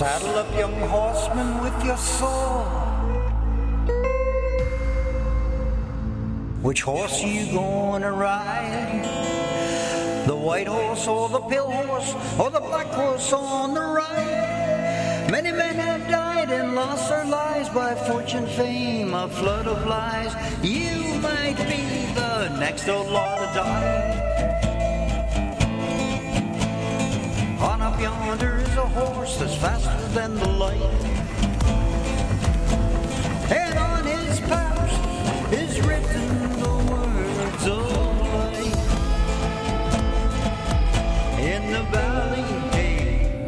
Saddle up, young horseman, with your sword. Which horse you gonna ride? The white horse or the pale horse or the black horse on the right? Many men have died and lost their lives by fortune, fame, a flood of lies. You might be the next outlaw to die. Yonder is a horse that's faster than the light. And on his paps is written the words of life. In the valley, hey,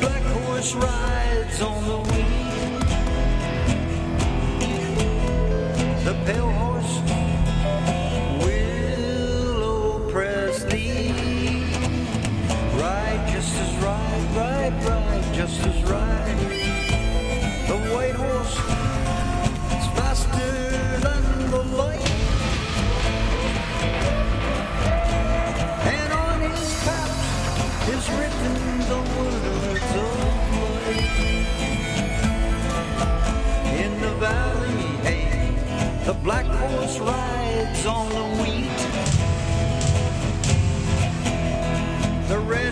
black horse rides on the wind. The pale The white horse is faster than the light. And on his is written the words of. In the valley, the black horse rides on the wheat. The red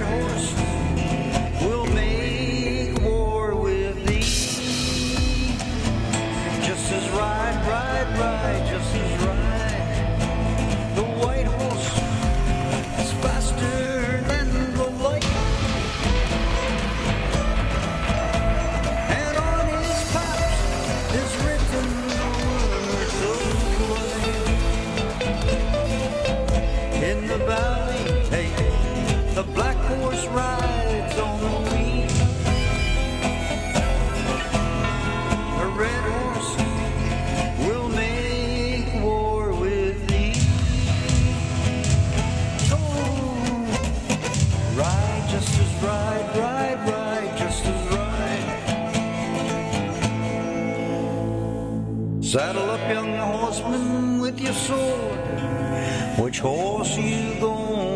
Saddle up, young horseman, with your sword. Which horse you gonna